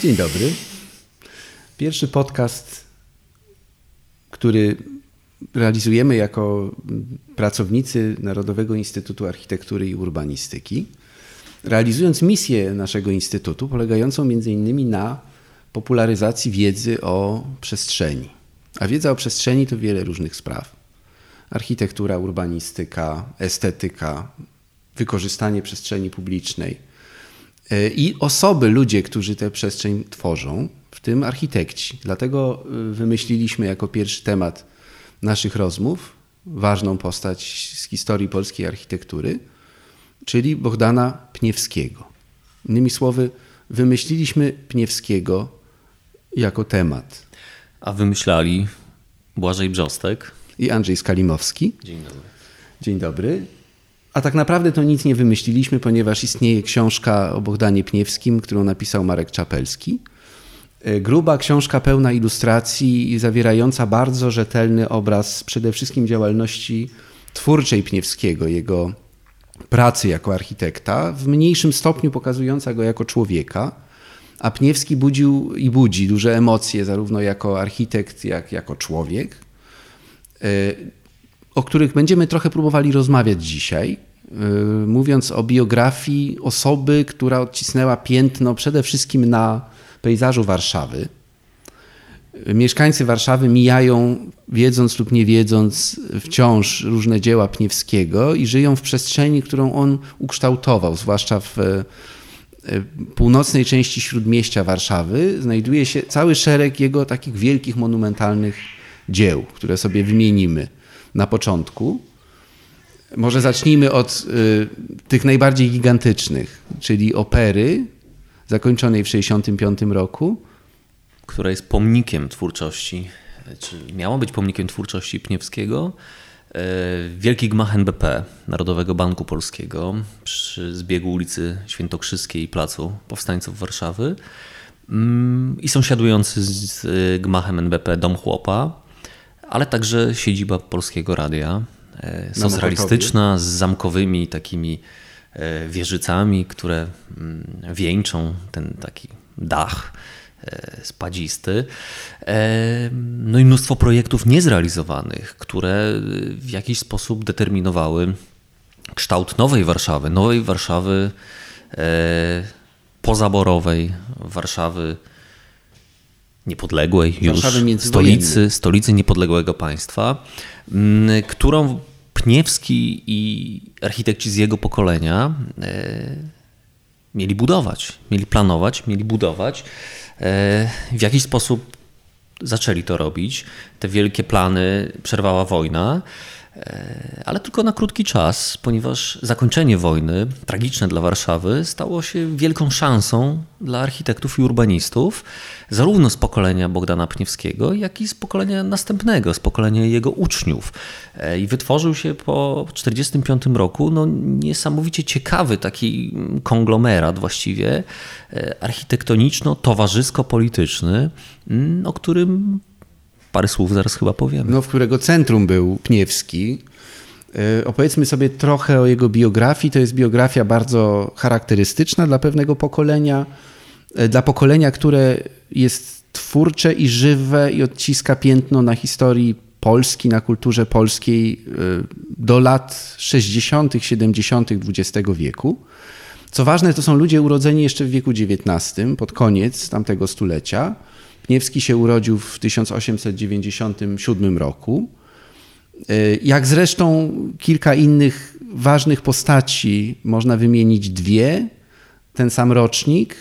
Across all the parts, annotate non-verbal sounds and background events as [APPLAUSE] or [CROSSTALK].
Dzień dobry. Pierwszy podcast, który realizujemy jako pracownicy Narodowego Instytutu Architektury i Urbanistyki, realizując misję naszego instytutu, polegającą między innymi na popularyzacji wiedzy o przestrzeni. A wiedza o przestrzeni to wiele różnych spraw. Architektura, urbanistyka, estetyka, wykorzystanie przestrzeni publicznej i osoby, ludzie, którzy tę przestrzeń tworzą, w tym architekci. Dlatego y, wymyśliliśmy jako pierwszy temat naszych rozmów ważną postać z historii polskiej architektury, czyli Bogdana Pniewskiego. Innymi słowy, wymyśliliśmy Pniewskiego jako temat. A wymyślali Błażej Brzostek i Andrzej Skalimowski. Dzień dobry. Dzień dobry. A tak naprawdę to nic nie wymyśliliśmy, ponieważ istnieje książka o Bogdanie Pniewskim, którą napisał Marek Czapelski. E, gruba książka pełna ilustracji i zawierająca bardzo rzetelny obraz przede wszystkim działalności twórczej Pniewskiego, jego pracy jako architekta, w mniejszym stopniu pokazująca go jako człowieka. A Pniewski budził i budzi duże emocje, zarówno jako architekt, jak jako człowiek, e, o których będziemy trochę próbowali rozmawiać dzisiaj. Y, mówiąc o biografii osoby, która odcisnęła piętno przede wszystkim na pejzażu Warszawy. Mieszkańcy Warszawy mijają, wiedząc lub nie wiedząc, wciąż różne dzieła Pniewskiego i żyją w przestrzeni, którą on ukształtował, zwłaszcza w e, północnej części śródmieścia Warszawy. Znajduje się cały szereg jego takich wielkich, monumentalnych dzieł, które sobie wymienimy na początku. Może zacznijmy od y, tych najbardziej gigantycznych, czyli opery zakończonej w 1965 roku. Która jest pomnikiem twórczości, czy miała być pomnikiem twórczości Pniewskiego. E, Wielki gmach NBP, Narodowego Banku Polskiego, przy zbiegu ulicy Świętokrzyskiej i Placu Powstańców Warszawy. Mm, i sąsiadujący z gmachem NBP Dom Chłopa, ale także siedziba Polskiego Radia, E, socrealistyczna z zamkowymi takimi e, wieżycami, które mm, wieńczą ten taki dach. e, spadzisty. No i mnóstwo projektów niezrealizowanych, które w jakiś sposób determinowały kształt nowej Warszawy, nowej Warszawy pozaborowej, Warszawy niepodległej już, stolicy, stolicy niepodległego państwa, którą Pniewski i architekci z jego pokolenia e, mieli budować, mieli planować, mieli budować. E, w jakiś sposób zaczęli to robić. Te wielkie plany przerwała wojna. E, ale tylko na krótki czas, ponieważ zakończenie wojny, tragiczne dla Warszawy, stało się wielką szansą dla architektów i urbanistów, zarówno z pokolenia Bogdana Pniewskiego, jak i z pokolenia następnego, z pokolenia jego uczniów. E, I wytworzył się po 1945 roku no, niesamowicie ciekawy taki konglomerat właściwie e, architektoniczno-towarzysko-polityczny, o którym parę słów zaraz chyba powiem. No, w którego centrum był Pniewski. E, opowiedzmy sobie trochę o jego biografii. To jest biografia bardzo charakterystyczna dla pewnego pokolenia, e, dla pokolenia, które jest twórcze i żywe i odciska piętno na historii Polski, na kulturze polskiej e, do lat 60., 70. XX wieku. Co ważne, to są ludzie urodzeni jeszcze w wieku XIX, pod koniec tamtego stulecia Pniewski się urodził w 1897 roku. E, jak zresztą kilka innych ważnych postaci, można wymienić dwie, ten sam rocznik.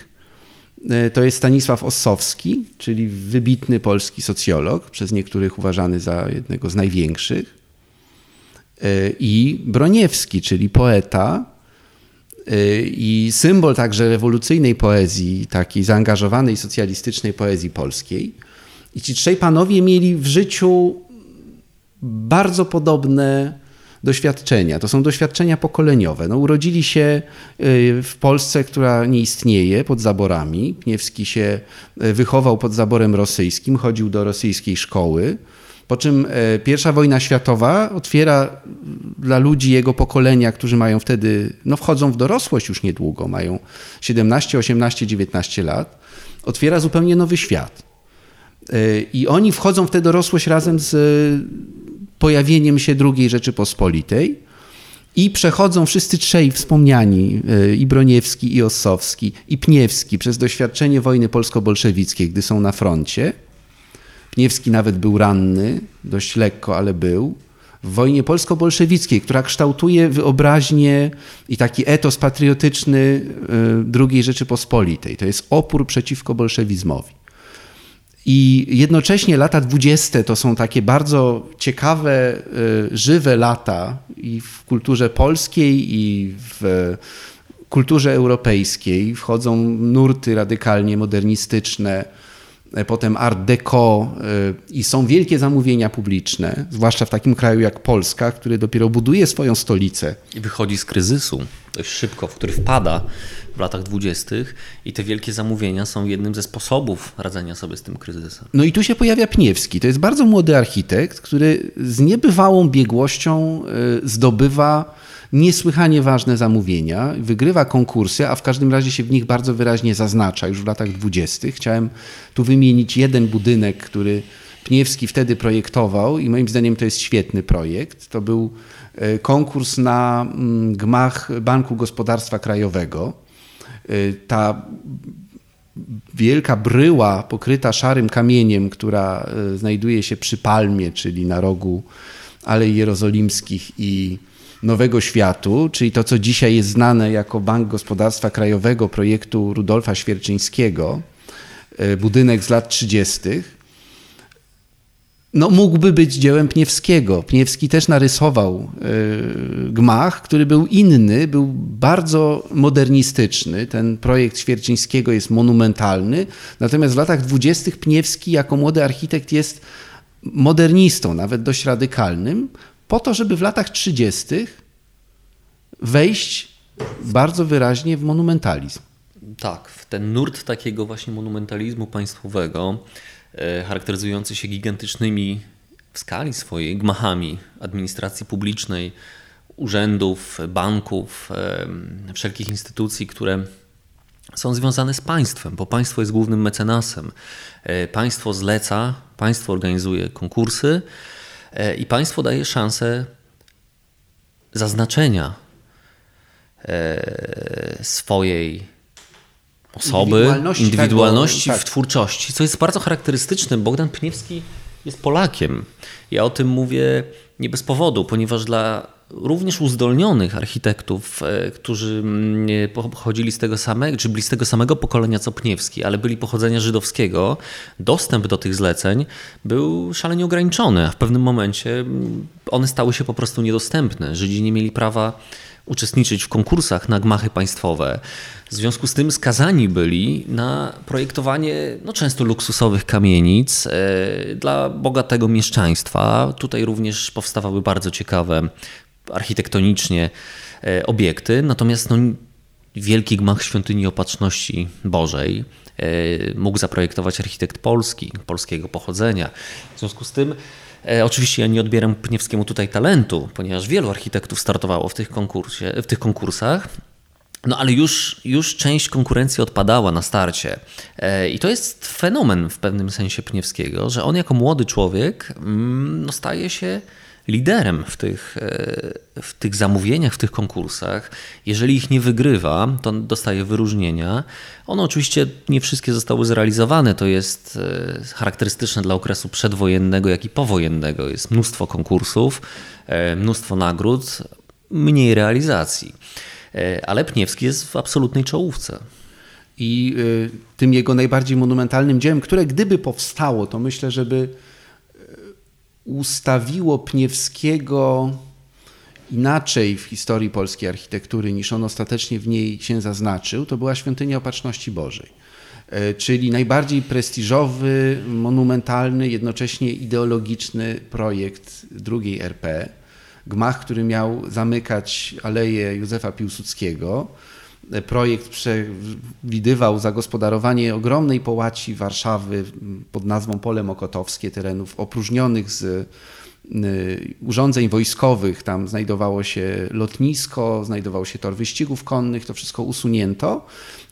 E, to jest Stanisław Ossowski, czyli wybitny polski socjolog, przez niektórych uważany za jednego z największych. E, I Broniewski, czyli poeta, i symbol także rewolucyjnej poezji, takiej zaangażowanej socjalistycznej poezji polskiej. I ci trzej panowie mieli w życiu bardzo podobne doświadczenia. To są doświadczenia pokoleniowe. No, urodzili się y, w Polsce, która nie istnieje, pod zaborami. Pniewski się y, wychował pod zaborem rosyjskim, chodził do rosyjskiej szkoły. Po czym e, pierwsza wojna światowa otwiera dla ludzi jego pokolenia, którzy mają wtedy, no wchodzą w dorosłość już niedługo, mają 17, 18, 19 lat, otwiera zupełnie nowy świat. E, I oni wchodzą w tę dorosłość razem z pojawieniem się II Rzeczypospolitej i przechodzą wszyscy trzej wspomniani, e, i Broniewski, i Ossowski, i Pniewski, przez doświadczenie wojny polsko-bolszewickiej, gdy są na froncie. Pniewski nawet był ranny, dość lekko, ale był. W wojnie polsko-bolszewickiej, która kształtuje wyobraźnię i taki etos patriotyczny e, II Rzeczypospolitej. To jest opór przeciwko bolszewizmowi. I jednocześnie lata dwudzieste to są takie bardzo ciekawe, y, żywe lata i w kulturze polskiej, i w kulturze europejskiej. Wchodzą nurty radykalnie modernistyczne, e, potem art deco y, i są wielkie zamówienia publiczne, zwłaszcza w takim kraju jak Polska, który dopiero buduje swoją stolicę. I wychodzi z kryzysu dość szybko, w który wpada w latach dwudziestych i te wielkie zamówienia są jednym ze sposobów radzenia sobie z tym kryzysem. No i tu się pojawia Pniewski. To jest bardzo młody architekt, który z niebywałą biegłością y, zdobywa niesłychanie ważne zamówienia, wygrywa konkursy, a w każdym razie się w nich bardzo wyraźnie zaznacza już w latach dwudziestych. Chciałem tu wymienić jeden budynek, który Pniewski wtedy projektował i moim zdaniem to jest świetny projekt. To był y, konkurs na mm, gmach Banku Gospodarstwa Krajowego. Y, ta wielka bryła pokryta szarym kamieniem, która y, znajduje się przy Palmie, czyli na rogu Alei Jerozolimskich i Nowego Światu, czyli to, co dzisiaj jest znane jako Bank Gospodarstwa Krajowego projektu Rudolfa Świerczyńskiego, y, budynek z lat 30., no, mógłby być dziełem Pniewskiego. Pniewski też narysował y, gmach, który był inny, był bardzo modernistyczny. Ten projekt Świerczyńskiego jest monumentalny, natomiast w latach dwudziestych Pniewski jako młody architekt jest modernistą, nawet dość radykalnym, po to, żeby w latach trzydziestych wejść bardzo wyraźnie w monumentalizm. Tak, w ten nurt takiego właśnie monumentalizmu państwowego, E, charakteryzujący się gigantycznymi w skali swojej gmachami administracji publicznej, urzędów, banków, wszelkich instytucji, które są związane z państwem, bo państwo jest głównym mecenasem. E, państwo zleca, państwo organizuje konkursy i państwo daje szansę zaznaczenia swojej osoby, indywidualności, indywidualności tego, w tak. twórczości, co jest bardzo charakterystyczne. Bogdan Pniewski jest Polakiem. Ja o tym mówię nie bez powodu, ponieważ dla również uzdolnionych architektów, e, którzy mm, pochodzili z tego samego, czy byli z tego samego pokolenia co Pniewski, ale byli pochodzenia żydowskiego, dostęp do tych zleceń był szalenie ograniczony, a w pewnym momencie mm, one stały się po prostu niedostępne. Żydzi nie mieli prawa uczestniczyć w konkursach na gmachy państwowe. W związku z tym skazani byli na projektowanie no, często luksusowych kamienic e, dla bogatego mieszczaństwa. Tutaj również powstawały bardzo ciekawe architektonicznie e, obiekty, natomiast no, wielki gmach świątyni opatrzności Bożej e, mógł zaprojektować architekt polski, polskiego pochodzenia. W związku z tym Oczywiście ja nie odbieram Pniewskiemu tutaj talentu, ponieważ wielu architektów startowało w tych, konkursie, w tych konkursach, no ale już, już część konkurencji odpadała na starcie. E, I to jest fenomen w pewnym sensie Pniewskiego, że on jako młody człowiek mm, no, staje się liderem w tych, e, w tych zamówieniach, w tych konkursach. Jeżeli ich nie wygrywa, to dostaje wyróżnienia. One oczywiście nie wszystkie zostały zrealizowane. To jest e, charakterystyczne dla okresu przedwojennego, jak i powojennego. Jest mnóstwo konkursów, mnóstwo nagród, mniej realizacji. E, ale Pniewski jest w absolutnej czołówce. I tym jego najbardziej monumentalnym dziełem, które gdyby powstało, to myślę, żeby ustawiło Pniewskiego inaczej w historii polskiej architektury, niż on ostatecznie w niej się zaznaczył, to była Świątynia Opatrzności Bożej. E, czyli najbardziej prestiżowy, monumentalny, jednocześnie ideologiczny projekt drugiej RP gmach, który miał zamykać aleję Józefa Piłsudskiego. Projekt przewidywał zagospodarowanie ogromnej połaci Warszawy pod nazwą Pole Mokotowskie, terenów opróżnionych z Y, urządzeń wojskowych, tam znajdowało się lotnisko, znajdował się tor wyścigów konnych, to wszystko usunięto.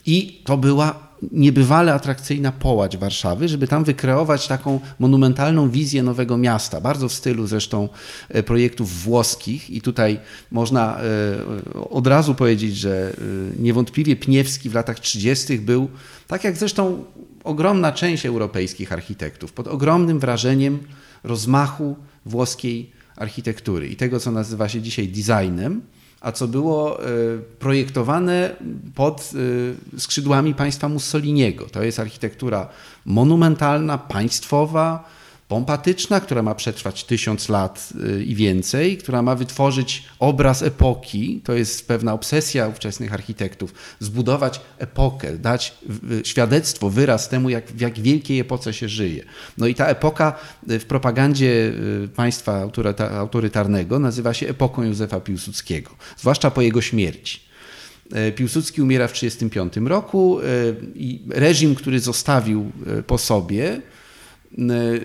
I to była niebywale atrakcyjna połać Warszawy, żeby tam wykreować taką monumentalną wizję nowego miasta, bardzo w stylu zresztą e, projektów włoskich i tutaj można e, od razu powiedzieć, że e, niewątpliwie Pniewski w latach 30. był, tak jak zresztą ogromna część europejskich architektów, pod ogromnym wrażeniem rozmachu włoskiej architektury i tego, co nazywa się dzisiaj designem, a co było e, projektowane pod e, skrzydłami państwa Mussoliniego. To jest architektura monumentalna, państwowa, pompatyczna, która ma przetrwać tysiąc lat y, i więcej, która ma wytworzyć obraz epoki, to jest pewna obsesja ówczesnych architektów, zbudować epokę, dać świadectwo, wyraz temu, jak, w jak wielkiej epoce się żyje. No i ta epoka y, w propagandzie y, państwa autorytarnego nazywa się epoką Józefa Piłsudskiego, zwłaszcza po jego śmierci. Piłsudski umiera w 1935 roku i reżim, który zostawił po sobie,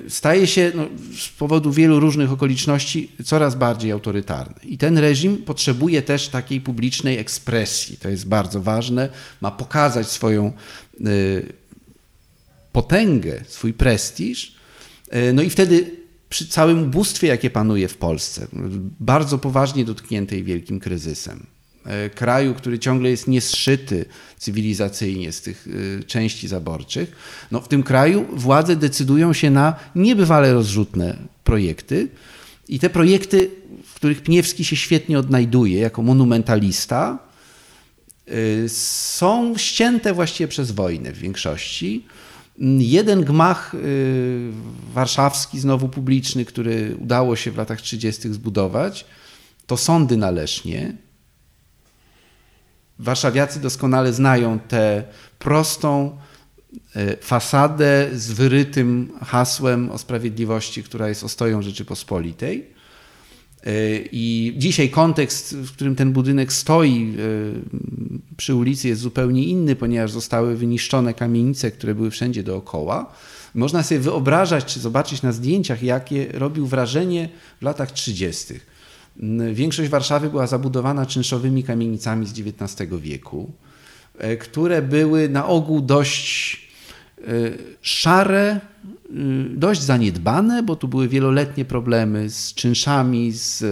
staje się no, z powodu wielu różnych okoliczności coraz bardziej autorytarny. I ten reżim potrzebuje też takiej publicznej ekspresji. To jest bardzo ważne. Ma pokazać swoją y, potęgę, swój prestiż. Y, no i wtedy przy całym ubóstwie, jakie panuje w Polsce, bardzo poważnie dotkniętej wielkim kryzysem, kraju, który ciągle jest nieszyty cywilizacyjnie z tych e, części zaborczych, no w tym kraju władze decydują się na niebywale rozrzutne projekty i te projekty, w których Pniewski się świetnie odnajduje jako monumentalista, e, są ścięte właściwie przez wojnę w większości. Jeden gmach warszawski, znowu publiczny, który udało się w latach 30. zbudować, to sądy na Lesznie, Warszawiacy doskonale znają tę prostą e, fasadę z wyrytym hasłem o sprawiedliwości, która jest ostoją Rzeczypospolitej. E, I dzisiaj kontekst, w którym ten budynek stoi e, przy ulicy jest zupełnie inny, ponieważ zostały wyniszczone kamienice, które były wszędzie dookoła. Można sobie wyobrażać czy zobaczyć na zdjęciach, jakie robił wrażenie w latach 30. Większość Warszawy była zabudowana czynszowymi kamienicami z XIX wieku, e, które były na ogół dość e, szare, e, dość zaniedbane, bo tu były wieloletnie problemy z czynszami, z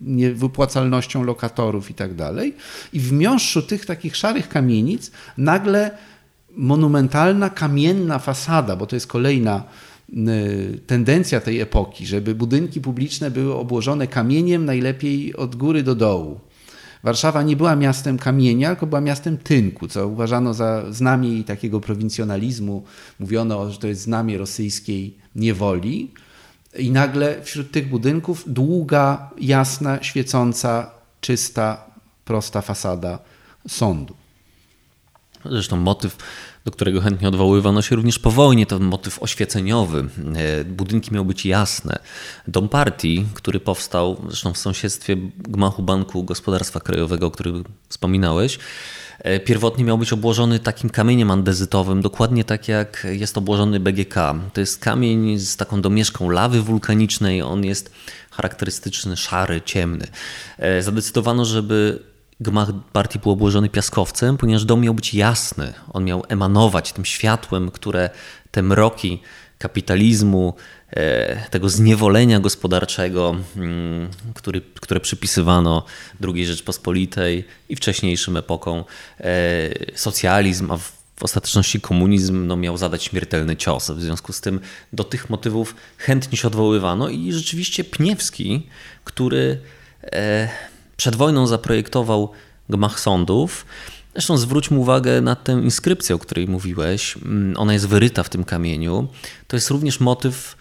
niewypłacalnością lokatorów i tak dalej. I w miąższu tych takich szarych kamienic nagle monumentalna kamienna fasada, bo to jest kolejna tendencja tej epoki, żeby budynki publiczne były obłożone kamieniem, najlepiej od góry do dołu. Warszawa nie była miastem kamienia, tylko była miastem tynku, co uważano za znamię takiego prowincjonalizmu. Mówiono, że to jest znamie rosyjskiej niewoli. I nagle wśród tych budynków długa, jasna, świecąca, czysta, prosta fasada sądu. Zresztą motyw do którego chętnie odwoływano się również po wojnie, to motyw oświeceniowy. E, budynki miały być jasne. Dom partii, który powstał zresztą w sąsiedztwie gmachu Banku Gospodarstwa Krajowego, o którym wspominałeś, e, pierwotnie miał być obłożony takim kamieniem andezytowym, dokładnie tak jak jest obłożony BGK. To jest kamień z taką domieszką lawy wulkanicznej. On jest charakterystyczny, szary, ciemny. E, zadecydowano, żeby Gmach partii był obłożony piaskowcem, ponieważ dom miał być jasny. On miał emanować tym światłem, które te mroki kapitalizmu, e, tego zniewolenia gospodarczego, mm, który, które przypisywano II Rzeczpospolitej i wcześniejszym epokom, e, socjalizm, a w ostateczności komunizm no, miał zadać śmiertelny cios. W związku z tym do tych motywów chętnie się odwoływano i rzeczywiście Pniewski, który e, przed wojną zaprojektował gmach sądów. Zresztą zwróćmy uwagę na tę inskrypcję, o której mówiłeś. Mm, ona jest wyryta w tym kamieniu. To jest również motyw,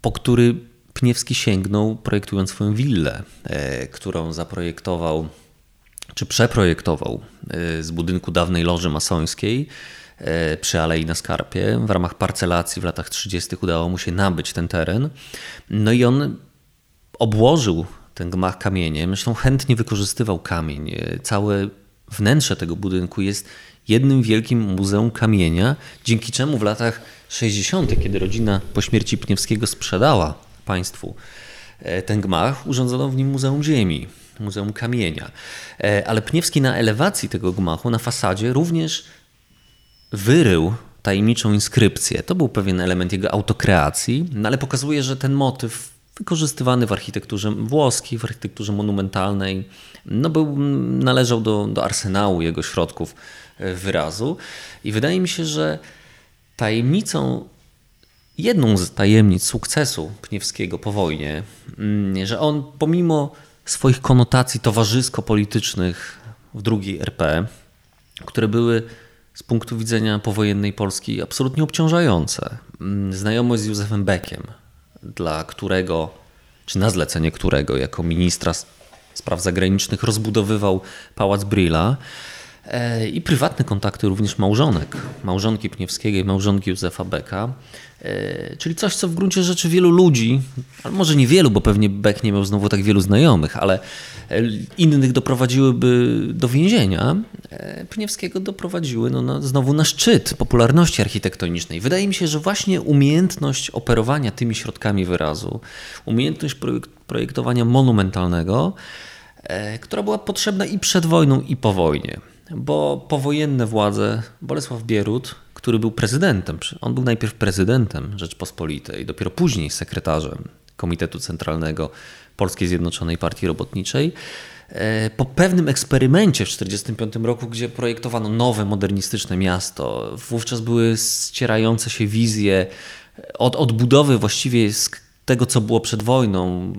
po który Pniewski sięgnął, projektując swoją willę, e, którą zaprojektował czy przeprojektował e, z budynku dawnej loży masońskiej e, przy Alei na Skarpie. W ramach parcelacji w latach 30. udało mu się nabyć ten teren. No i on obłożył ten gmach kamieniem. Zresztą chętnie wykorzystywał kamień. Całe wnętrze tego budynku jest jednym wielkim muzeum kamienia, dzięki czemu w latach 60., kiedy rodzina po śmierci Pniewskiego sprzedała państwu e, ten gmach, urządzono w nim Muzeum Ziemi, Muzeum Kamienia. E, ale Pniewski na elewacji tego gmachu, na fasadzie, również wyrył tajemniczą inskrypcję. To był pewien element jego autokreacji, no ale pokazuje, że ten motyw wykorzystywany w architekturze włoskiej, w architekturze monumentalnej, no był, należał do, do arsenału jego środków e, wyrazu. I wydaje mi się, że tajemnicą, jedną z tajemnic sukcesu Pniewskiego po wojnie, mm, że on pomimo swoich konotacji towarzysko-politycznych w drugiej RP, które były z punktu widzenia powojennej Polski absolutnie obciążające. Mm, znajomość z Józefem Beckiem, dla którego, czy na zlecenie którego, jako ministra spraw zagranicznych rozbudowywał Pałac Brilla i prywatne kontakty również małżonek, małżonki Pniewskiego i małżonki Józefa Becka E, czyli coś, co w gruncie rzeczy wielu ludzi, ale może nie wielu, bo pewnie Beck nie miał znowu tak wielu znajomych, ale e, innych doprowadziłyby do więzienia, e, Pniewskiego doprowadziły no, na, znowu na szczyt popularności architektonicznej. Wydaje mi się, że właśnie umiejętność operowania tymi środkami wyrazu, umiejętność projektowania monumentalnego, która była potrzebna i przed wojną, i po wojnie. Bo powojenne władze Bolesław Bierut który był prezydentem. On był najpierw prezydentem Rzeczpospolitej, dopiero później sekretarzem Komitetu Centralnego Polskiej Zjednoczonej Partii Robotniczej. E, po pewnym eksperymencie w 1945 roku, gdzie projektowano nowe, modernistyczne miasto, wówczas były ścierające się wizje od odbudowy właściwie z tego, co było przed wojną,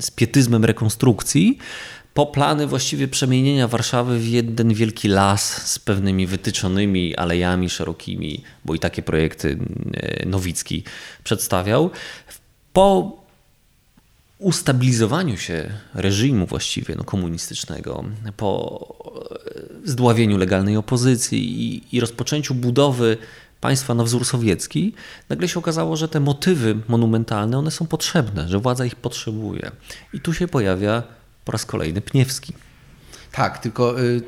z pietyzmem rekonstrukcji, po plany właściwie przemienienia Warszawy w jeden wielki las z pewnymi wytyczonymi alejami szerokimi, bo i takie projekty e, Nowicki przedstawiał. Po ustabilizowaniu się reżimu właściwie no, komunistycznego, po e, zdławieniu legalnej opozycji i, i rozpoczęciu budowy państwa na wzór sowiecki, nagle się okazało, że te motywy monumentalne, one są potrzebne, że władza ich potrzebuje. I tu się pojawia po raz kolejny Pniewski. Tak, tylko y,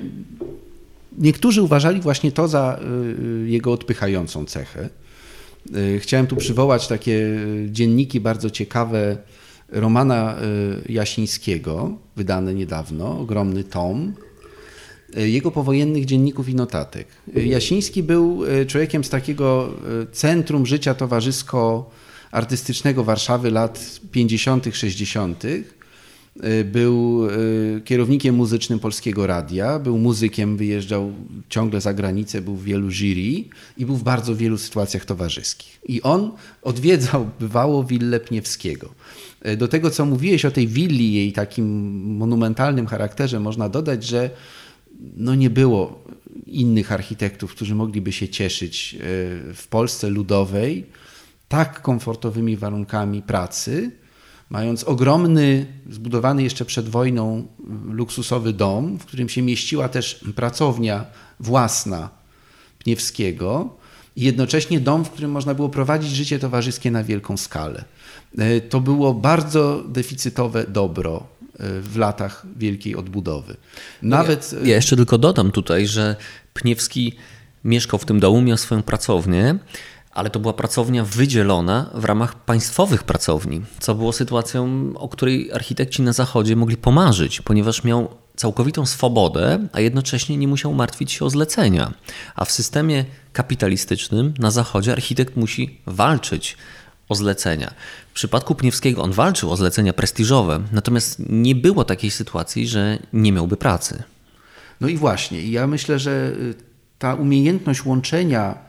niektórzy uważali właśnie to za y, jego odpychającą cechę. Y, chciałem tu przywołać takie dzienniki bardzo ciekawe Romana Jasińskiego, wydane niedawno, ogromny tom, jego powojennych dzienników i notatek. Jasiński był człowiekiem z takiego centrum życia towarzysko-artystycznego Warszawy lat 50., 60. Y, był y, kierownikiem muzycznym Polskiego Radia, był muzykiem, wyjeżdżał ciągle za granicę, był w wielu jury i był w bardzo wielu sytuacjach towarzyskich. I on odwiedzał bywało willę Pniewskiego. Y, do tego, co mówiłeś o tej willi, jej takim monumentalnym charakterze, można dodać, że no nie było innych architektów, którzy mogliby się cieszyć w Polsce ludowej tak komfortowymi warunkami pracy, mając ogromny, zbudowany jeszcze przed wojną luksusowy dom, w którym się mieściła też pracownia własna Pniewskiego i jednocześnie dom, w którym można było prowadzić życie towarzyskie na wielką skalę. E, to było bardzo deficytowe dobro e, w latach wielkiej odbudowy. Nawet... Ja, ja jeszcze tylko dodam tutaj, że Pniewski mieszkał w tym domu, miał swoją pracownię ale to była pracownia wydzielona w ramach państwowych pracowni, co było sytuacją, o której architekci na Zachodzie mogli pomarzyć, ponieważ miał całkowitą swobodę, a jednocześnie nie musiał martwić się o zlecenia. A w systemie kapitalistycznym na Zachodzie architekt musi walczyć o zlecenia. W przypadku Pniewskiego on walczył o zlecenia prestiżowe, natomiast nie było takiej sytuacji, że nie miałby pracy. No i właśnie, ja myślę, że y, ta umiejętność łączenia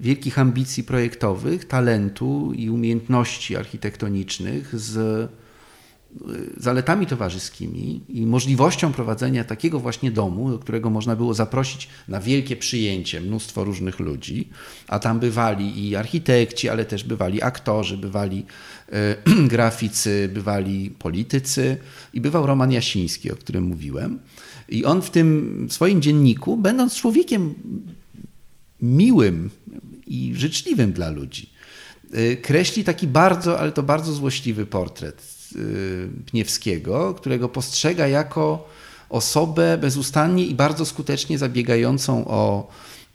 wielkich ambicji projektowych, talentu i umiejętności architektonicznych z y, zaletami towarzyskimi i możliwością prowadzenia takiego właśnie domu, do którego można było zaprosić na wielkie przyjęcie mnóstwo różnych ludzi, a tam bywali i architekci, ale też bywali aktorzy, bywali y, [CLEARS THROAT] graficy, bywali politycy i bywał Roman Jasiński, o którym mówiłem. I on w tym swoim dzienniku, będąc człowiekiem miłym i życzliwym dla ludzi. kreśli taki bardzo, ale to bardzo złośliwy portret Pniewskiego, którego postrzega jako osobę bezustannie i bardzo skutecznie zabiegającą o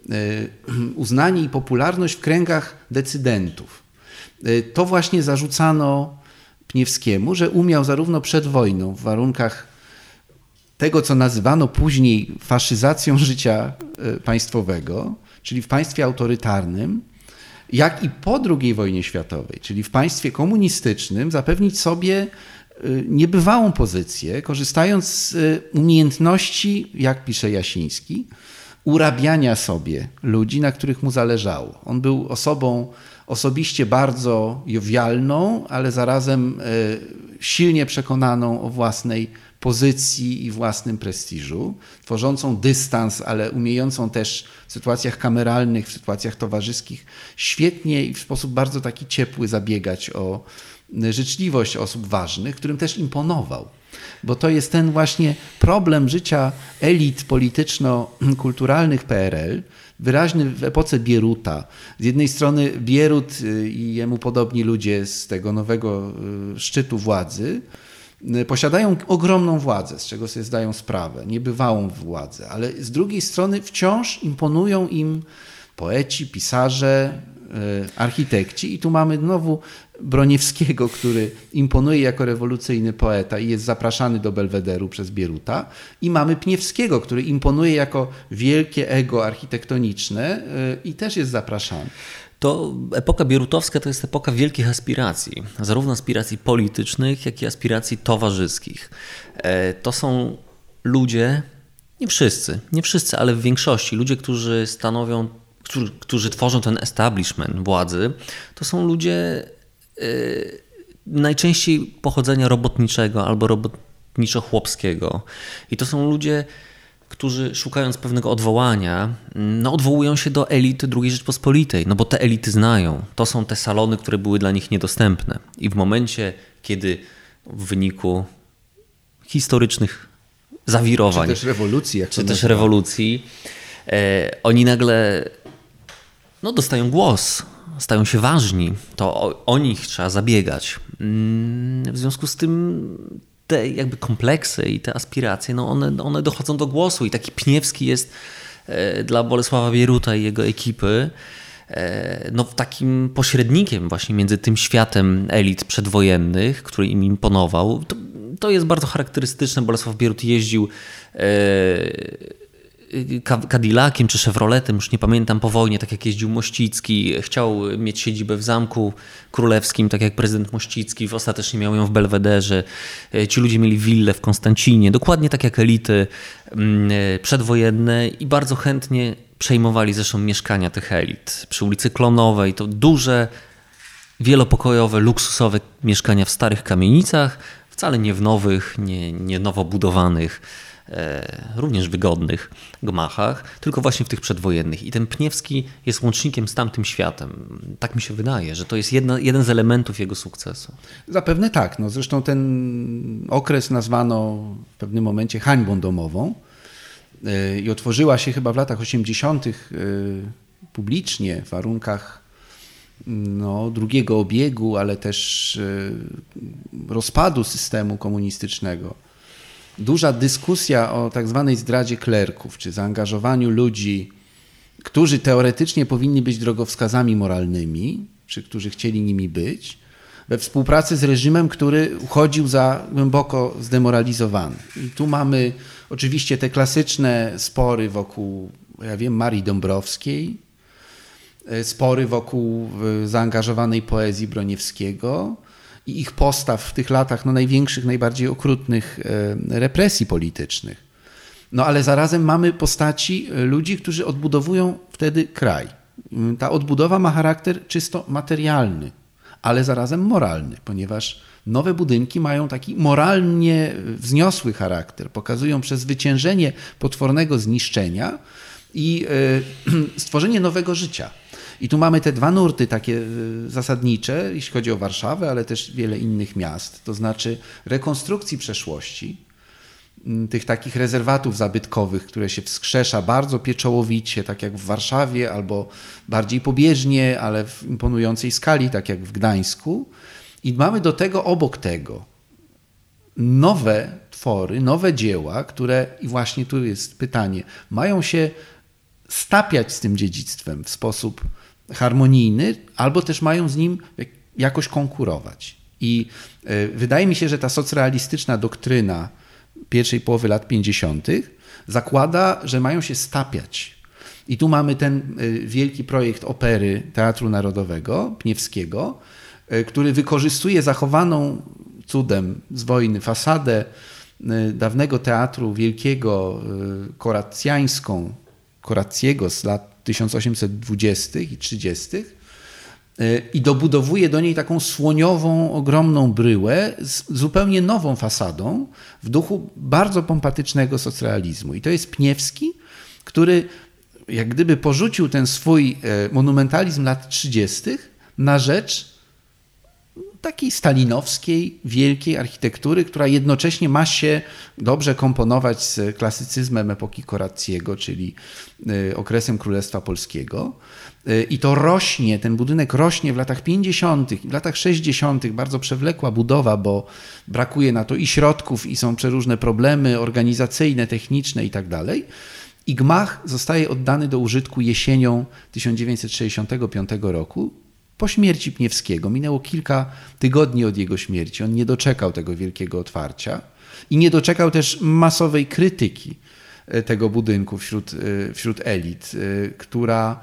[CLEARS THROAT] uznanie i popularność w kręgach decydentów. To właśnie zarzucano Pniewskiemu, że umiał zarówno przed wojną w warunkach tego, co nazywano później faszyzacją życia e, państwowego, czyli w państwie autorytarnym, jak i po II wojnie światowej, czyli w państwie komunistycznym, zapewnić sobie e, niebywałą pozycję, korzystając z e, umiejętności, jak pisze Jasiński, urabiania sobie ludzi, na których mu zależało. On był osobą osobiście bardzo jowialną, ale zarazem silnie przekonaną o własnej pozycji i własnym prestiżu, tworzącą dystans, ale umiejącą też w sytuacjach kameralnych, w sytuacjach towarzyskich świetnie i w sposób bardzo taki ciepły zabiegać o życzliwość osób ważnych, którym też imponował. Bo to jest ten właśnie problem życia elit polityczno-kulturalnych PRL, wyraźny w epoce Bieruta. Z jednej strony Bierut i jemu podobni ludzie z tego nowego y, szczytu władzy, posiadają ogromną władzę, z czego sobie zdają sprawę, niebywałą władzę, ale z drugiej strony wciąż imponują im poeci, pisarze, y, architekci. I tu mamy znowu Broniewskiego, który imponuje jako rewolucyjny poeta i jest zapraszany do Belwederu przez Bieruta. I mamy Pniewskiego, który imponuje jako wielkie ego architektoniczne y, i też jest zapraszany to epoka bierutowska to jest epoka wielkich aspiracji, zarówno aspiracji politycznych, jak i aspiracji towarzyskich. E, to są ludzie, nie wszyscy, nie wszyscy, ale w większości, ludzie, którzy stanowią, którzy, którzy tworzą ten establishment władzy, to są ludzie yy, najczęściej pochodzenia robotniczego albo robotniczo-chłopskiego. I to są ludzie, którzy szukając pewnego odwołania, no odwołują się do elit II Rzeczpospolitej, no bo te elity znają. To są te salony, które były dla nich niedostępne. I w momencie, kiedy w wyniku historycznych zawirowań, czy też rewolucji, czy też rewolucji, e, oni nagle no, dostają głos, stają się ważni, to o, o nich trzeba zabiegać. Mm, w związku z tym te jakby kompleksy i te aspiracje, no one, one dochodzą do głosu i taki Pniewski jest e, dla Bolesława Bieruta i jego ekipy e, no, takim pośrednikiem właśnie między tym światem elit przedwojennych, który im imponował. To, to jest bardzo charakterystyczne. Bolesław Bierut jeździł e, Cadillaciem czy Chevroletem, już nie pamiętam, po wojnie, tak jak jeździł Mościcki, chciał mieć siedzibę w Zamku Królewskim, tak jak prezydent Mościcki, ostatecznie miał ją w Belwederze. E, ci ludzie mieli willę w Konstancinie, dokładnie tak jak elity mm, e, przedwojenne i bardzo chętnie przejmowali zresztą mieszkania tych elit. Przy ulicy Klonowej to duże, wielopokojowe, luksusowe mieszkania w starych kamienicach, wcale nie w nowych, nie, nie nowo budowanych również wygodnych gmachach, tylko właśnie w tych przedwojennych. I ten Pniewski jest łącznikiem z tamtym światem. Tak mi się wydaje, że to jest jedna, jeden z elementów jego sukcesu. Zapewne tak. No zresztą ten okres nazwano w pewnym momencie hańbą domową e, i otworzyła się chyba w latach 80. E, publicznie w warunkach no, drugiego obiegu, ale też rozpadu systemu komunistycznego duża dyskusja o tak zwanej zdradzie klerków, czy zaangażowaniu ludzi, którzy teoretycznie powinni być drogowskazami moralnymi, czy którzy chcieli nimi być, we współpracy z reżimem, który uchodził za głęboko zdemoralizowany. I tu mamy oczywiście te klasyczne spory wokół, ja wiem, Marii Dąbrowskiej, e, spory wokół e, zaangażowanej poezji Broniewskiego, i ich postaw w tych latach no, największych, najbardziej okrutnych e, represji politycznych. No ale zarazem mamy postaci e, ludzi, którzy odbudowują wtedy kraj. Mm, ta odbudowa ma charakter czysto materialny, ale zarazem moralny, ponieważ nowe budynki mają taki moralnie wzniosły charakter, pokazują przezwyciężenie potwornego zniszczenia i e, [CLEARS THROAT] stworzenie nowego życia. I tu mamy te dwa nurty takie e, zasadnicze, jeśli chodzi o Warszawę, ale też wiele innych miast, to znaczy rekonstrukcji przeszłości, tych takich rezerwatów zabytkowych, które się wskrzesza bardzo pieczołowicie, tak jak w Warszawie, albo bardziej pobieżnie, ale w imponującej skali, tak jak w Gdańsku. I mamy do tego obok tego nowe twory, nowe dzieła, które, i właśnie tu jest pytanie, mają się stapiać z tym dziedzictwem w sposób harmonijny, albo też mają z nim jakoś konkurować. I e, wydaje mi się, że ta socrealistyczna doktryna pierwszej połowy lat 50. zakłada, że mają się stapiać. I tu mamy ten e, wielki projekt opery Teatru Narodowego Pniewskiego, e, który wykorzystuje zachowaną cudem z wojny fasadę dawnego teatru wielkiego, koracjańską, Koracjego z lat 1820 i 30 i dobudowuje do niej taką słoniową, ogromną bryłę z zupełnie nową fasadą w duchu bardzo pompatycznego socrealizmu. I to jest Pniewski, który jak gdyby porzucił ten swój e, monumentalizm lat 30. na rzecz takiej stalinowskiej, wielkiej architektury, która jednocześnie ma się dobrze komponować z klasycyzmem epoki Korackiego, czyli e, okresem Królestwa Polskiego. E, I to rośnie, ten budynek rośnie w latach 50., w latach 60., bardzo przewlekła budowa, bo brakuje na to i środków, i są przeróżne problemy organizacyjne, techniczne i tak. I gmach zostaje oddany do użytku jesienią 1965 roku po śmierci Pniewskiego. Minęło kilka tygodni od jego śmierci. On nie doczekał tego wielkiego otwarcia i nie doczekał też masowej krytyki e, tego budynku wśród, e, wśród elit, e, która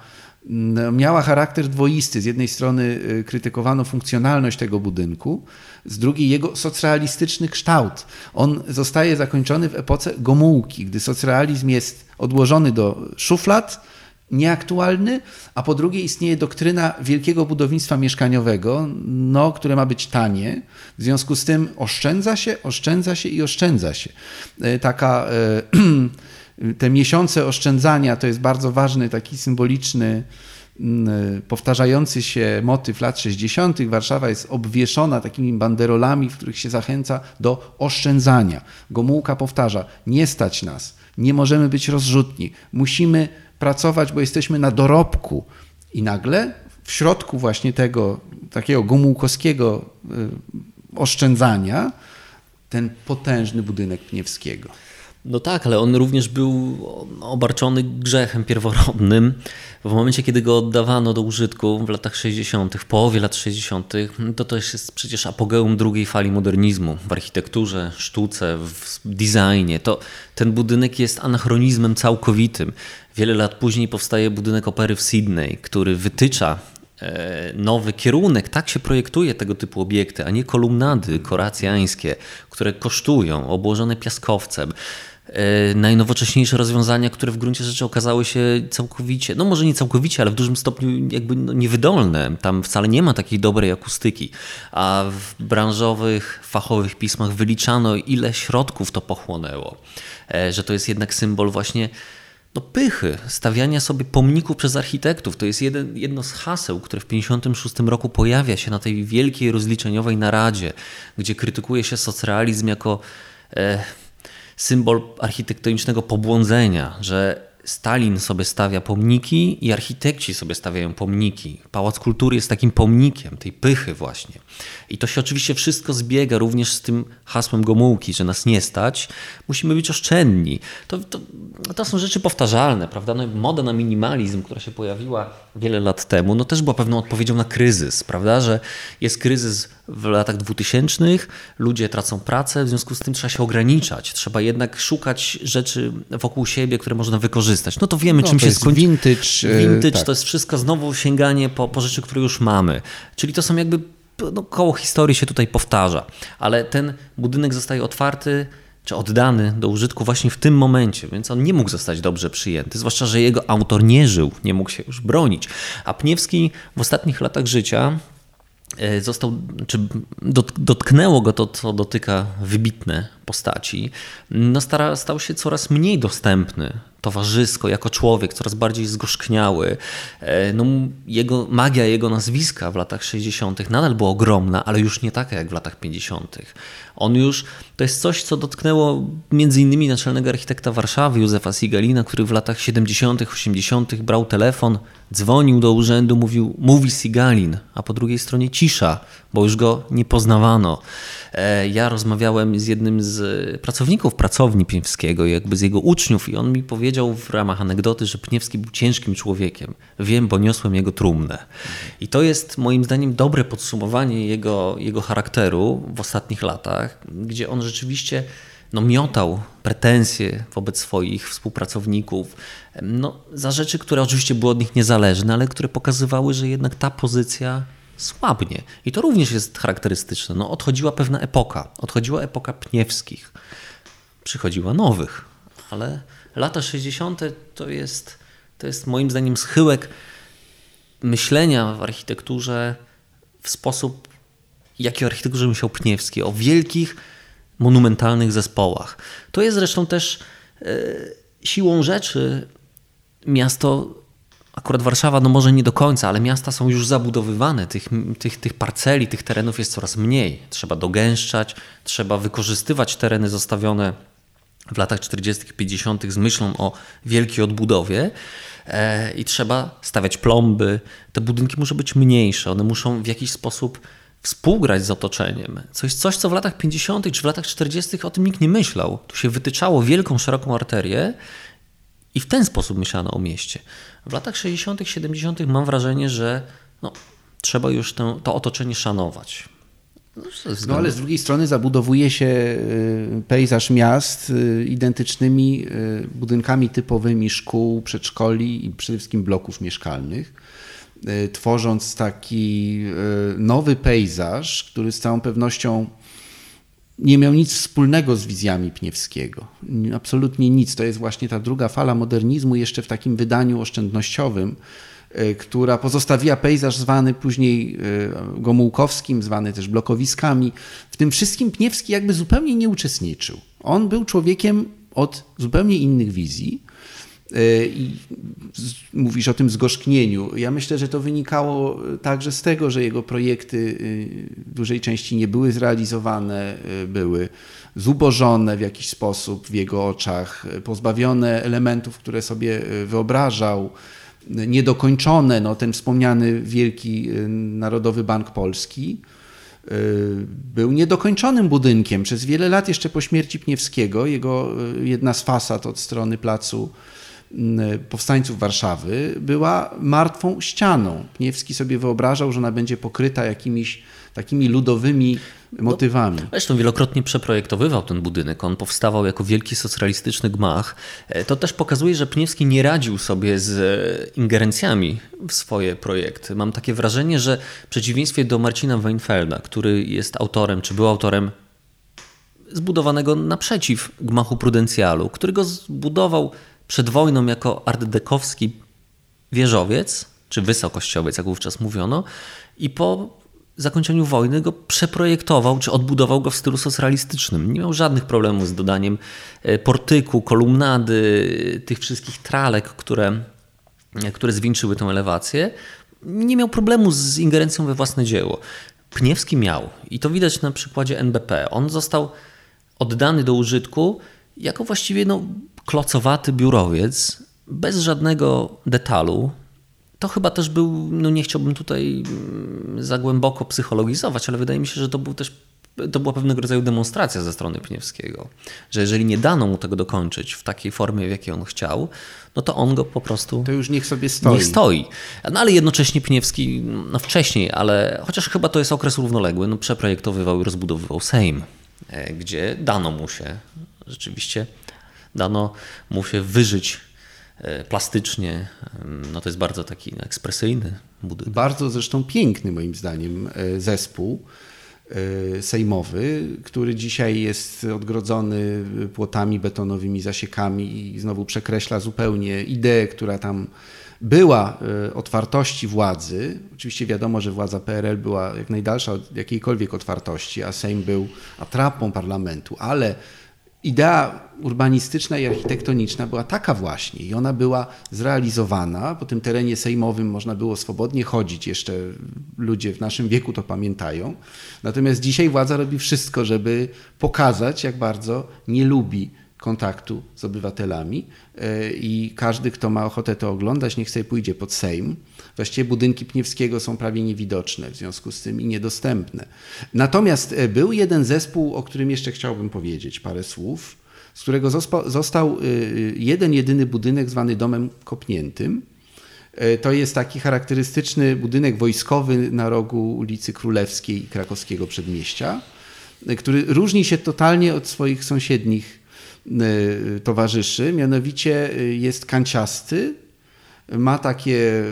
miała charakter dwoisty. Z jednej strony krytykowano funkcjonalność tego budynku, z drugiej jego socrealistyczny kształt. On zostaje zakończony w epoce Gomułki, gdy socrealizm jest odłożony do szuflad, nieaktualny, a po drugie istnieje doktryna wielkiego budownictwa mieszkaniowego, no, które ma być tanie. W związku z tym oszczędza się, oszczędza się i oszczędza się. E, taka, e, [CLEARS THROAT] te miesiące oszczędzania to jest bardzo ważny, taki symboliczny, powtarzający się motyw lat 60. Warszawa jest obwieszona takimi banderolami, w których się zachęca do oszczędzania. Gomułka powtarza: Nie stać nas, nie możemy być rozrzutni, musimy pracować, bo jesteśmy na dorobku. I nagle w środku właśnie tego takiego gumułkowskiego y, oszczędzania ten potężny budynek Pniewskiego. No tak, ale on również był obarczony grzechem pierworodnym. W momencie, kiedy go oddawano do użytku w latach 60., w połowie lat 60., to to jest przecież apogeum drugiej fali modernizmu w architekturze, sztuce, w designie. To ten budynek jest anachronizmem całkowitym. Wiele lat później powstaje budynek opery w Sydney, który wytycza e, nowy kierunek. Tak się projektuje tego typu obiekty, a nie kolumnady koracjańskie, które kosztują, obłożone piaskowcem. E, najnowocześniejsze rozwiązania, które w gruncie rzeczy okazały się całkowicie, no może nie całkowicie, ale w dużym stopniu jakby no niewydolne. Tam wcale nie ma takiej dobrej akustyki, a w branżowych, fachowych pismach wyliczano, ile środków to pochłonęło, e, że to jest jednak symbol właśnie no pychy, stawiania sobie pomników przez architektów. To jest jeden, jedno z haseł, które w 1956 roku pojawia się na tej wielkiej rozliczeniowej naradzie, gdzie krytykuje się socrealizm jako e, symbol architektonicznego pobłądzenia, że Stalin sobie stawia pomniki i architekci sobie stawiają pomniki. Pałac Kultury jest takim pomnikiem tej pychy właśnie. I to się oczywiście wszystko zbiega również z tym hasłem Gomułki, że nas nie stać, musimy być oszczędni. To, to, to są rzeczy powtarzalne, prawda? No, moda na minimalizm, która się pojawiła wiele lat temu, no też była pewną odpowiedzią na kryzys, prawda? Że jest kryzys w latach dwutysięcznych, ludzie tracą pracę, w związku z tym trzeba się ograniczać. Trzeba jednak szukać rzeczy wokół siebie, które można wykorzystać. No to wiemy, no, czym to się skończy. Vintage. E, vintage tak. to jest wszystko znowu sięganie po, po rzeczy, które już mamy. Czyli to są jakby no, koło historii się tutaj powtarza, ale ten budynek zostaje otwarty czy oddany do użytku właśnie w tym momencie, więc on nie mógł zostać dobrze przyjęty, zwłaszcza, że jego autor nie żył, nie mógł się już bronić. A Pniewski w ostatnich latach życia e, został, czy dotknęło go to, co dotyka wybitne postaci, no stara, stał się coraz mniej dostępny towarzysko, jako człowiek, coraz bardziej zgorzkniały. E, no, jego, magia jego nazwiska w latach 60. nadal była ogromna, ale już nie taka jak w latach 50. On już, to jest coś, co dotknęło między innymi naczelnego architekta Warszawy, Józefa Sigalina, który w latach 70., 80. brał telefon, dzwonił do urzędu, mówił, mówi Sigalin, a po drugiej stronie cisza, bo już go nie poznawano. E, ja rozmawiałem z jednym z pracowników pracowni Pniewskiego, jakby z jego uczniów i on mi powiedział w ramach anegdoty, że Pniewski był ciężkim człowiekiem. Wiem, bo niosłem jego trumnę. I to jest moim zdaniem dobre podsumowanie jego, jego charakteru w ostatnich latach, gdzie on rzeczywiście no, miotał pretensje wobec swoich współpracowników no, za rzeczy, które oczywiście były od nich niezależne, ale które pokazywały, że jednak ta pozycja słabnie. I to również jest charakterystyczne. No, odchodziła pewna epoka. Odchodziła epoka Pniewskich. Przychodziła nowych. Ale lata 60. to jest, to jest moim zdaniem schyłek myślenia w architekturze w sposób, jaki o architekturze myślał Pniewski. O wielkich, monumentalnych zespołach. To jest zresztą też e, siłą rzeczy miasto akurat Warszawa, no może nie do końca, ale miasta są już zabudowywane, tych, tych, tych parceli, tych terenów jest coraz mniej. Trzeba dogęszczać, trzeba wykorzystywać tereny zostawione w latach 40., 50. z myślą o wielkiej odbudowie e, i trzeba stawiać plomby. Te budynki muszą być mniejsze, one muszą w jakiś sposób współgrać z otoczeniem. Co jest coś, co w latach 50. czy w latach 40. o tym nikt nie myślał. Tu się wytyczało wielką, szeroką arterię i w ten sposób myślano o mieście. W latach 60., 70. mam wrażenie, że no, trzeba już to, to otoczenie szanować. No, no ale z drugiej strony zabudowuje się y, pejzaż miast y, identycznymi y, budynkami typowymi szkół, przedszkoli i przede wszystkim bloków mieszkalnych, tworząc taki nowy pejzaż, który z całą pewnością nie miał nic wspólnego z wizjami Pniewskiego. Absolutnie nic. To jest właśnie ta druga fala modernizmu, jeszcze w takim wydaniu oszczędnościowym, e, która pozostawiła pejzaż zwany później Gomułkowskim, zwany też blokowiskami. W tym wszystkim Pniewski jakby zupełnie nie uczestniczył. On był człowiekiem od zupełnie innych wizji. E, I mówisz o tym zgorzknieniu. Ja myślę, że to wynikało także z tego, że jego projekty y, w dużej części nie były zrealizowane, y, były zubożone w jakiś sposób w jego oczach, pozbawione elementów, które sobie y, wyobrażał, niedokończone. No, ten wspomniany Wielki Narodowy Bank Polski był niedokończonym budynkiem. Przez wiele lat jeszcze po śmierci Pniewskiego, jego jedna z fasad od strony placu powstańców Warszawy była martwą ścianą. Pniewski sobie wyobrażał, że ona będzie pokryta jakimiś takimi ludowymi motywami. No, zresztą wielokrotnie przeprojektowywał ten budynek. On powstawał jako wielki socjalistyczny gmach. E, to też pokazuje, że Pniewski nie radził sobie z e, ingerencjami w swoje projekty. Mam takie wrażenie, że w przeciwieństwie do Marcina Weinfelda, który jest autorem, czy był autorem zbudowanego naprzeciw gmachu prudencjalu, który go zbudował przed wojną jako artdekowski wieżowiec, czy wysokościowiec, jak wówczas mówiono, i po zakończeniu wojny go przeprojektował, czy odbudował go w stylu socjalistycznym. Nie miał żadnych problemów z dodaniem e, portyku, kolumnady, tych wszystkich tralek, które, które zwieńczyły tę elewację. Nie miał problemu z ingerencją we własne dzieło. Pniewski miał i to widać na przykładzie NBP. On został oddany do użytku jako właściwie no, klocowaty biurowiec, bez żadnego detalu. To chyba też był, no nie chciałbym tutaj mm, za głęboko psychologizować, ale wydaje mi się, że to był też to była pewnego rodzaju demonstracja ze strony Pniewskiego, że jeżeli nie dano mu tego dokończyć w takiej formie, w jakiej on chciał, no to on go po prostu. To już niech sobie stoi. Niech stoi. No ale jednocześnie Pniewski, no wcześniej, ale chociaż chyba to jest okres równoległy, no przeprojektowywał i rozbudowywał Sejm, e, gdzie dano mu się rzeczywiście dano mu się wyżyć e, plastycznie. No to jest bardzo taki ekspresyjny budynek. Bardzo zresztą piękny moim zdaniem e, zespół e, sejmowy, który dzisiaj jest odgrodzony płotami betonowymi, zasiekami i znowu przekreśla zupełnie ideę, która tam była otwartości władzy. Oczywiście wiadomo, że władza PRL była jak najdalsza od jakiejkolwiek otwartości, a Sejm był atrapą parlamentu, ale idea urbanistyczna i architektoniczna była taka właśnie i ona była zrealizowana. Po tym terenie sejmowym można było swobodnie chodzić, jeszcze ludzie w naszym wieku to pamiętają. Natomiast dzisiaj władza robi wszystko, żeby pokazać, jak bardzo nie lubi kontaktu z obywatelami e, i każdy, kto ma ochotę to oglądać, niech sobie pójdzie pod Sejm. Właściwie budynki Pniewskiego są prawie niewidoczne w związku z tym i niedostępne. Natomiast e, był jeden zespół, o którym jeszcze chciałbym powiedzieć parę słów, z którego został e, jeden jedyny budynek zwany Domem Kopniętym. To jest taki charakterystyczny budynek wojskowy na rogu ulicy Królewskiej i Krakowskiego Przedmieścia, który różni się totalnie od swoich sąsiednich towarzyszy, mianowicie y, jest kanciasty, ma takie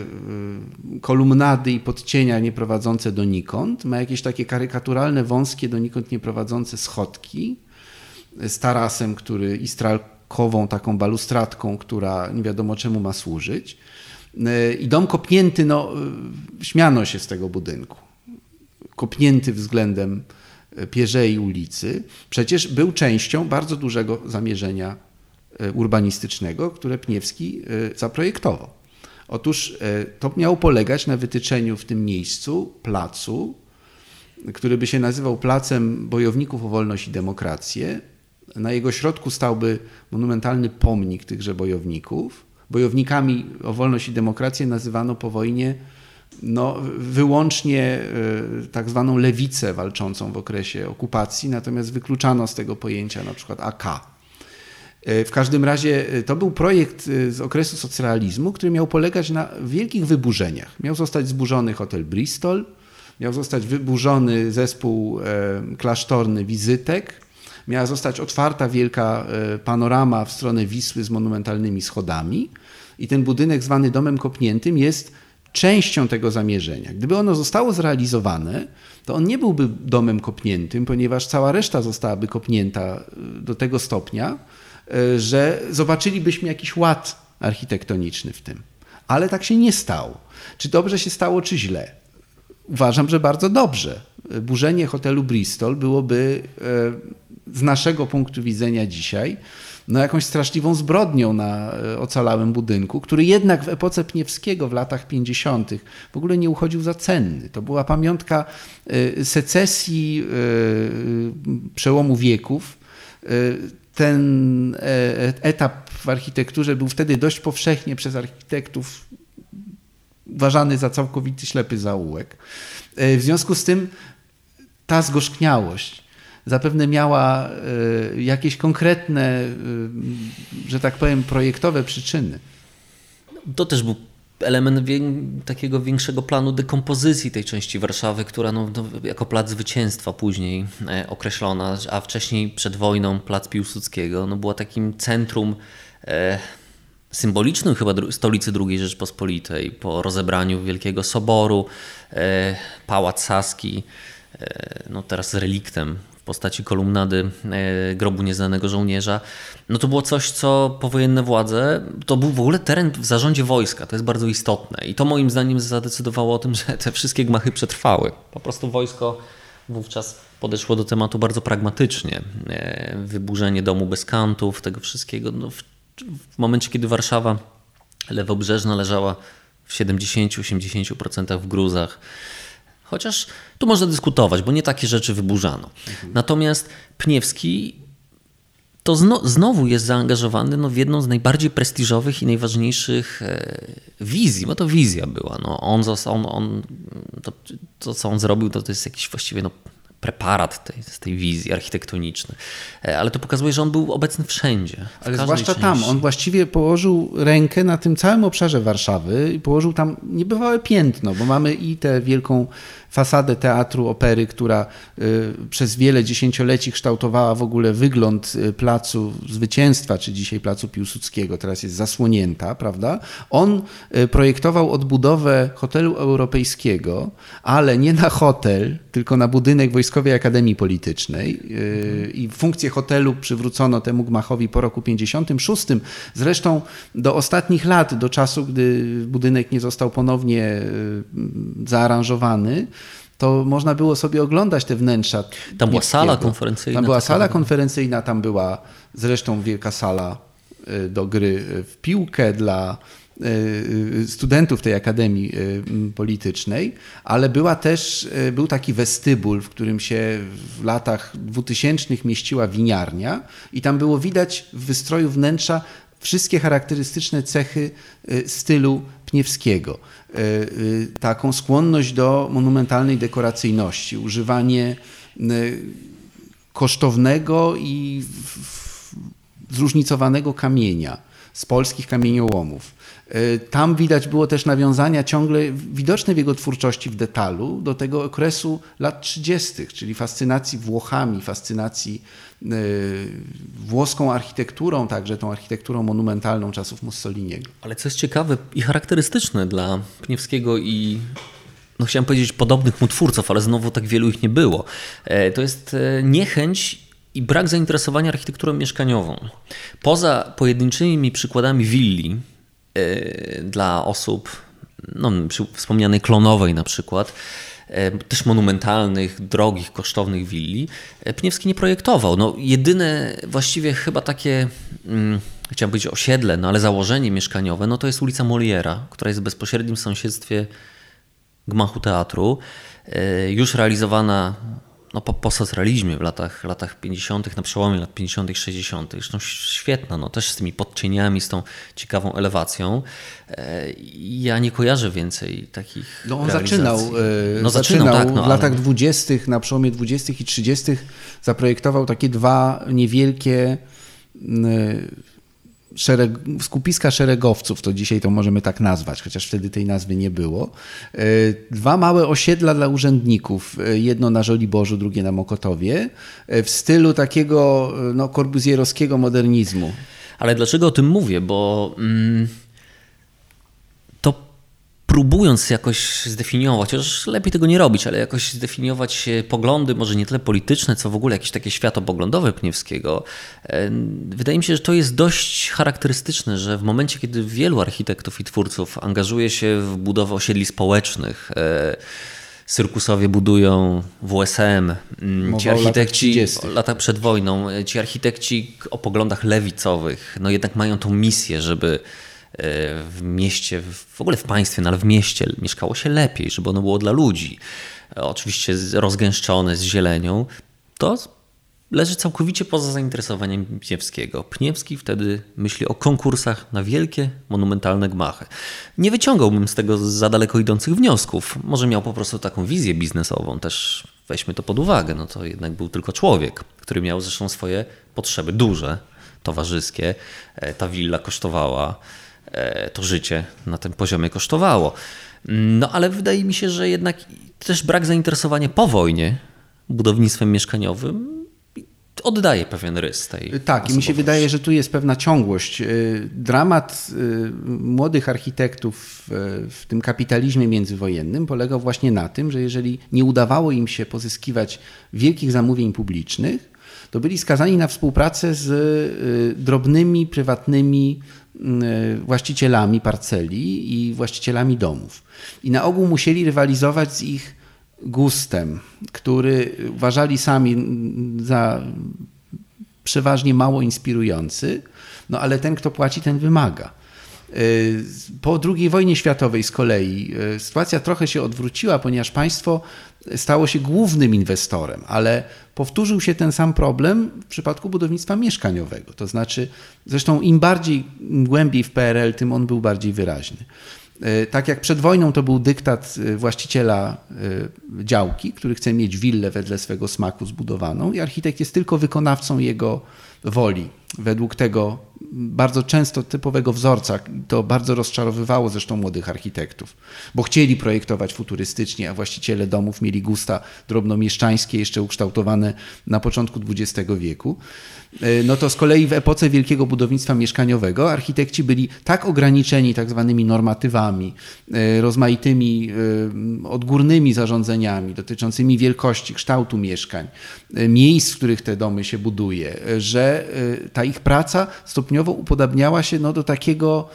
y, kolumnady i podcienia nieprowadzące donikąd, ma jakieś takie karykaturalne, wąskie, donikąd nieprowadzące schodki z tarasem, który i stralkową taką balustradką, która nie wiadomo czemu ma służyć. I dom kopnięty, no, śmiano się z tego budynku. Kopnięty względem Pierzei ulicy, przecież był częścią bardzo dużego zamierzenia e, urbanistycznego, które Pniewski e, zaprojektował. Otóż e, to miało polegać na wytyczeniu w tym miejscu placu, który by się nazywał Placem Bojowników o Wolność i Demokrację. Na jego środku stałby monumentalny pomnik tychże bojowników. Bojownikami o wolność i demokrację nazywano po wojnie no, wyłącznie e, tak zwaną lewicę walczącą w okresie okupacji, natomiast wykluczano z tego pojęcia na przykład AK. E, w każdym razie e, to był projekt z okresu socrealizmu, który miał polegać na wielkich wyburzeniach. Miał zostać zburzony hotel Bristol, miał zostać wyburzony zespół klasztorny Wizytek, miała zostać otwarta wielka panorama w stronę Wisły z monumentalnymi schodami i ten budynek zwany Domem Kopniętym jest częścią tego zamierzenia. Gdyby ono zostało zrealizowane, to on nie byłby domem kopniętym, ponieważ cała reszta zostałaby kopnięta y, do tego stopnia, y, że zobaczylibyśmy jakiś ład architektoniczny w tym. Ale tak się nie stało. Czy dobrze się stało, czy źle? Uważam, że bardzo dobrze. Burzenie hotelu Bristol byłoby y, z naszego punktu widzenia dzisiaj no, jakąś straszliwą zbrodnią na e, ocalałym budynku, który jednak w epoce Pniewskiego w latach 50. w ogóle nie uchodził za cenny. To była pamiątka e, secesji e, przełomu wieków. Ten etap w architekturze był wtedy dość powszechnie przez architektów uważany za całkowity ślepy zaułek. W związku z tym ta zgorzkniałość, zapewne miała e, jakieś konkretne, e, że tak powiem, projektowe przyczyny. To też był element takiego większego planu dekompozycji tej części Warszawy, która no, no, jako plac zwycięstwa później e, określona, a wcześniej przed wojną plac Piłsudskiego no, była takim centrum e, symbolicznym chyba stolicy II Rzeczpospolitej po rozebraniu Wielkiego Soboru, e, Pałac Saski, e, no teraz reliktem w postaci kolumnady e, grobu nieznanego żołnierza, no to było coś, co powojenne władze, to był w ogóle teren w zarządzie wojska, to jest bardzo istotne i to moim zdaniem zadecydowało o tym, że te wszystkie gmachy przetrwały. Po prostu wojsko wówczas podeszło do tematu bardzo pragmatycznie. E, wyburzenie domu bez kantów, tego wszystkiego. No w, w momencie, kiedy Warszawa lewobrzeżna leżała w 70-80% w gruzach, Chociaż tu można dyskutować, bo nie takie rzeczy wyburzano. Mhm. Natomiast Pniewski to zno, znowu jest zaangażowany no, w jedną z najbardziej prestiżowych i najważniejszych e, wizji, bo to wizja była. No, on, on, on to, to, co on zrobił, to, to jest jakiś właściwie no, preparat tej, z tej wizji architektonicznej. E, ale to pokazuje, że on był obecny wszędzie. Ale zwłaszcza części. tam. On właściwie położył rękę na tym całym obszarze Warszawy i położył tam niebywałe piętno, bo mamy i tę wielką fasadę teatru opery, która y, przez wiele dziesięcioleci kształtowała w ogóle wygląd y, placu Zwycięstwa, czy dzisiaj placu Piłsudskiego, teraz jest zasłonięta, prawda? On y, projektował odbudowę hotelu europejskiego, ale nie na hotel, tylko na budynek Wojskowej Akademii Politycznej i funkcję hotelu przywrócono temu gmachowi po roku 56. Zresztą do ostatnich lat, do czasu, gdy budynek nie został ponownie zaaranżowany, to można było sobie oglądać te wnętrza. Tam była sala konferencyjna. Tam była sala konferencyjna, tam była zresztą wielka sala y, do gry w piłkę dla y, studentów tej Akademii Politycznej, ale była też, był taki westybul, w którym się w latach 2000 mieściła winiarnia i tam było widać w wystroju wnętrza wszystkie charakterystyczne cechy stylu Pniewskiego. E, e, taką skłonność do monumentalnej dekoracyjności, używanie kosztownego i zróżnicowanego kamienia z polskich kamieniołomów. Tam widać było też nawiązania ciągle widoczne w jego twórczości w detalu do tego okresu lat 30., czyli fascynacji Włochami, fascynacji włoską architekturą, także tą architekturą monumentalną czasów Mussoliniego. Ale co jest ciekawe i charakterystyczne dla Pniewskiego i no chciałem powiedzieć podobnych mu twórców, ale znowu tak wielu ich nie było. E, to jest e, niechęć i brak zainteresowania architekturą mieszkaniową. Poza pojedynczymi przykładami willi e, dla osób, no, wspomnianej klonowej na przykład, też monumentalnych, drogich, kosztownych willi, e, Pniewski nie projektował. No, jedyne właściwie chyba takie, hmm, chciałem powiedzieć osiedle, no ale założenie mieszkaniowe, no to jest ulica Moliera, która jest w bezpośrednim sąsiedztwie gmachu teatru, e, już realizowana no, po, po socrealizmie w latach, latach 50., na przełomie lat 50., 60. Zresztą świetna, no, też z tymi podcieniami, z tą ciekawą elewacją. E, ja nie kojarzę więcej takich. No, on zaczynał, e, no, zaczynał, zaczynał tak, no, w latach ale... 20., na przełomie 20. i 30. zaprojektował takie dwa niewielkie szereg, skupiska szeregowców, to dzisiaj to możemy tak nazwać, chociaż wtedy tej nazwy nie było. E, dwa małe osiedla dla urzędników, e, jedno na Żoliborzu, drugie na Mokotowie, e, w stylu takiego no, korbuzjerowskiego modernizmu. Ale dlaczego o tym mówię? Bo... Mm próbując jakoś zdefiniować, chociaż lepiej tego nie robić, ale jakoś zdefiniować poglądy, może nie tyle polityczne, co w ogóle jakieś takie światopoglądowe Pniewskiego, wydaje mi się, że to jest dość charakterystyczne, że w momencie, kiedy wielu architektów i twórców angażuje się w budowę osiedli społecznych, e, Cyrkusowie budują WSM, mm, ci architekci lata przed wojną, e, ci architekci o poglądach lewicowych, no jednak mają tą misję, żeby w mieście, w ogóle w państwie, no ale w mieście mieszkało się lepiej, żeby ono było dla ludzi. Oczywiście rozgęszczone z zielenią. To leży całkowicie poza zainteresowaniem Pniewskiego. Pniewski wtedy myśli o konkursach na wielkie, monumentalne gmachy. Nie wyciągałbym z tego za daleko idących wniosków. Może miał po prostu taką wizję biznesową, też weźmy to pod uwagę. No to jednak był tylko człowiek, który miał zresztą swoje potrzeby duże, towarzyskie. E, ta willa kosztowała to życie na tym poziomie kosztowało. No ale wydaje mi się, że jednak też brak zainteresowania po wojnie budownictwem mieszkaniowym oddaje pewien rys tej. Tak, i mi się wydaje, że tu jest pewna ciągłość. E, dramat e, młodych architektów w tym kapitalizmie międzywojennym polegał właśnie na tym, że jeżeli nie udawało im się pozyskiwać wielkich zamówień publicznych, to byli skazani na współpracę z drobnymi, prywatnymi właścicielami parceli i właścicielami domów. I na ogół musieli rywalizować z ich gustem, który uważali sami za przeważnie mało inspirujący, no ale ten, kto płaci, ten wymaga. Y, po II wojnie światowej z kolei y, sytuacja trochę się odwróciła, ponieważ państwo stało się głównym inwestorem, ale powtórzył się ten sam problem w przypadku budownictwa mieszkaniowego. To znaczy, zresztą im bardziej im głębiej w PRL, tym on był bardziej wyraźny. Y, tak jak przed wojną to był dyktat właściciela działki, który chce mieć willę wedle swego smaku zbudowaną i architekt jest tylko wykonawcą jego woli według tego bardzo często typowego wzorca. To bardzo rozczarowywało zresztą młodych architektów, bo chcieli projektować futurystycznie, a właściciele domów mieli gusta drobnomieszczańskie, jeszcze ukształtowane na początku XX wieku. E, no to z kolei w epoce wielkiego budownictwa mieszkaniowego architekci byli tak ograniczeni tak zwanymi normatywami, e, rozmaitymi e, odgórnymi zarządzeniami dotyczącymi wielkości, kształtu mieszkań, miejsc, w których te domy się buduje, że ta ich praca stopniowo upodabniała się no, do takiego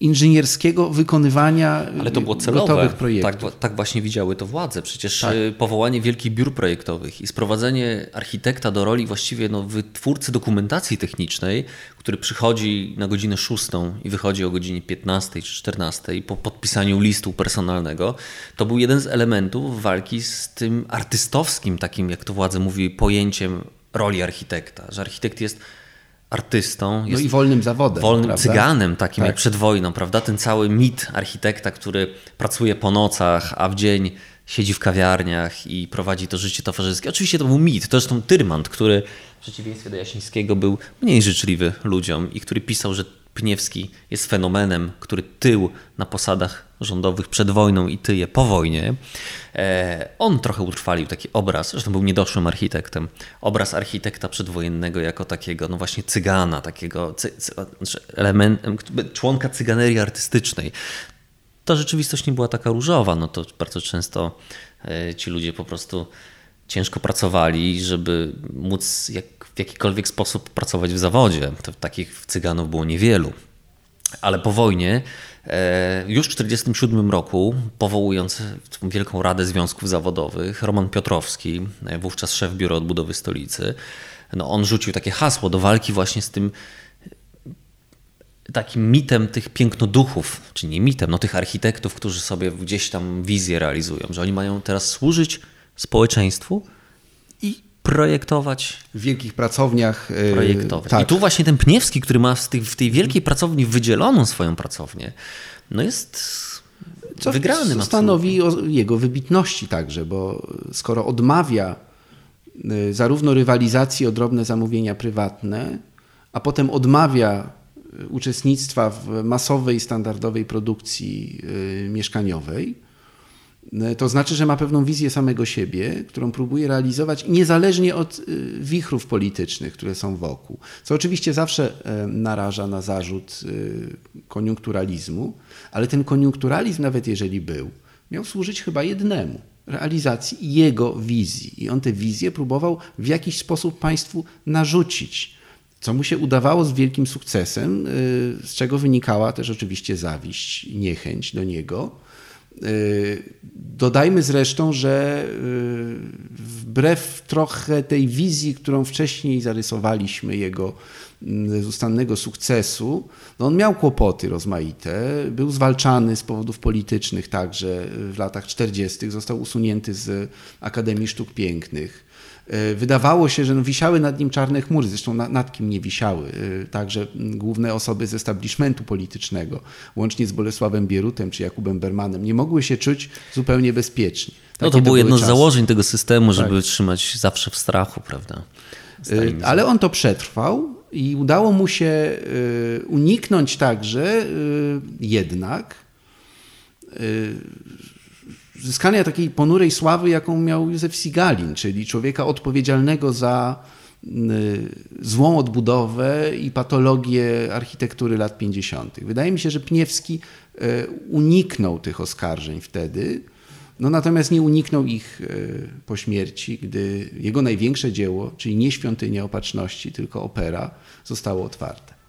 inżynierskiego wykonywania Ale to było celowe. gotowych projektów. Tak, tak właśnie widziały to władze. Przecież tak. Y, powołanie wielkich biur projektowych i sprowadzenie architekta do roli właściwie no, wytwórcy dokumentacji technicznej, który przychodzi na godzinę 6 i wychodzi o godzinie 15 czy 14 po podpisaniu listu personalnego, to był jeden z elementów walki z tym artystowskim, takim jak to władze mówi, pojęciem roli architekta, że architekt jest artystą. Jest no i wolnym zawodem. Wolnym prawda? cyganem, takim tak. jak przed wojną, prawda? Ten cały mit architekta, który pracuje po nocach, a w dzień siedzi w kawiarniach i prowadzi to życie towarzyskie. Oczywiście to był mit. To zresztą Tyrmand, który w przeciwieństwie do Jasińskiego był mniej życzliwy ludziom i który pisał, że Pniewski jest fenomenem, który tył na posadach rządowych przed wojną i tyje po wojnie. E, on trochę utrwalił taki obraz, zresztą był niedoszłym architektem, obraz architekta przedwojennego jako takiego, no właśnie cygana, takiego cy, cy, znaczy członka cyganerii artystycznej. Ta rzeczywistość nie była taka różowa, no to bardzo często e, ci ludzie po prostu ciężko pracowali, żeby móc jak, w jakikolwiek sposób pracować w zawodzie. To takich cyganów było niewielu. Ale po wojnie, już w 1947 roku, powołując Wielką Radę Związków Zawodowych, Roman Piotrowski, e, wówczas szef Biura Odbudowy Stolicy, no on rzucił takie hasło do walki właśnie z tym takim mitem tych pięknoduchów, czy nie mitem, no tych architektów, którzy sobie gdzieś tam wizję realizują, że oni mają teraz służyć społeczeństwu i projektować. W wielkich pracowniach. E, projektować. Tak. I tu właśnie ten Pniewski, który ma w tej, w tej wielkiej pracowni wydzieloną swoją pracownię, no jest co wygrany. Stanowi o jego wybitności także, bo skoro odmawia e, zarówno rywalizacji o drobne zamówienia prywatne, a potem odmawia e, uczestnictwa w masowej, standardowej produkcji mieszkaniowej, to znaczy, że ma pewną wizję samego siebie, którą próbuje realizować niezależnie od e, wichrów politycznych, które są wokół. Co oczywiście zawsze e, naraża na zarzut koniunkturalizmu, ale ten koniunkturalizm, nawet jeżeli był, miał służyć chyba jednemu realizacji jego wizji. I on tę wizję próbował w jakiś sposób państwu narzucić co mu się udawało z wielkim sukcesem, z czego wynikała też oczywiście zawiść, niechęć do niego. Y, dodajmy zresztą, że y, wbrew trochę tej wizji, którą wcześniej zarysowaliśmy jego nieustannego sukcesu, no on miał kłopoty rozmaite, był zwalczany z powodów politycznych także w latach 40., został usunięty z Akademii Sztuk Pięknych. E, wydawało się, że no wisiały nad nim czarne chmury, zresztą nad, nad kim nie wisiały. E, także główne osoby z establishmentu politycznego, łącznie z Bolesławem Bierutem czy Jakubem Bermanem, nie mogły się czuć zupełnie bezpiecznie. Takie no to było jedno z założeń tego systemu, żeby tak. trzymać zawsze w strachu, prawda? E, ale on to przetrwał i udało mu się uniknąć także jednak zyskania takiej ponurej sławy, jaką miał Józef Sigalin, czyli człowieka odpowiedzialnego za złą odbudowę i patologię architektury lat 50. Wydaje mi się, że Pniewski uniknął tych oskarżeń wtedy, no natomiast nie uniknął ich e, po śmierci, gdy jego największe dzieło, czyli nie Świątynia Opatrzności, tylko opera, zostało otwarte.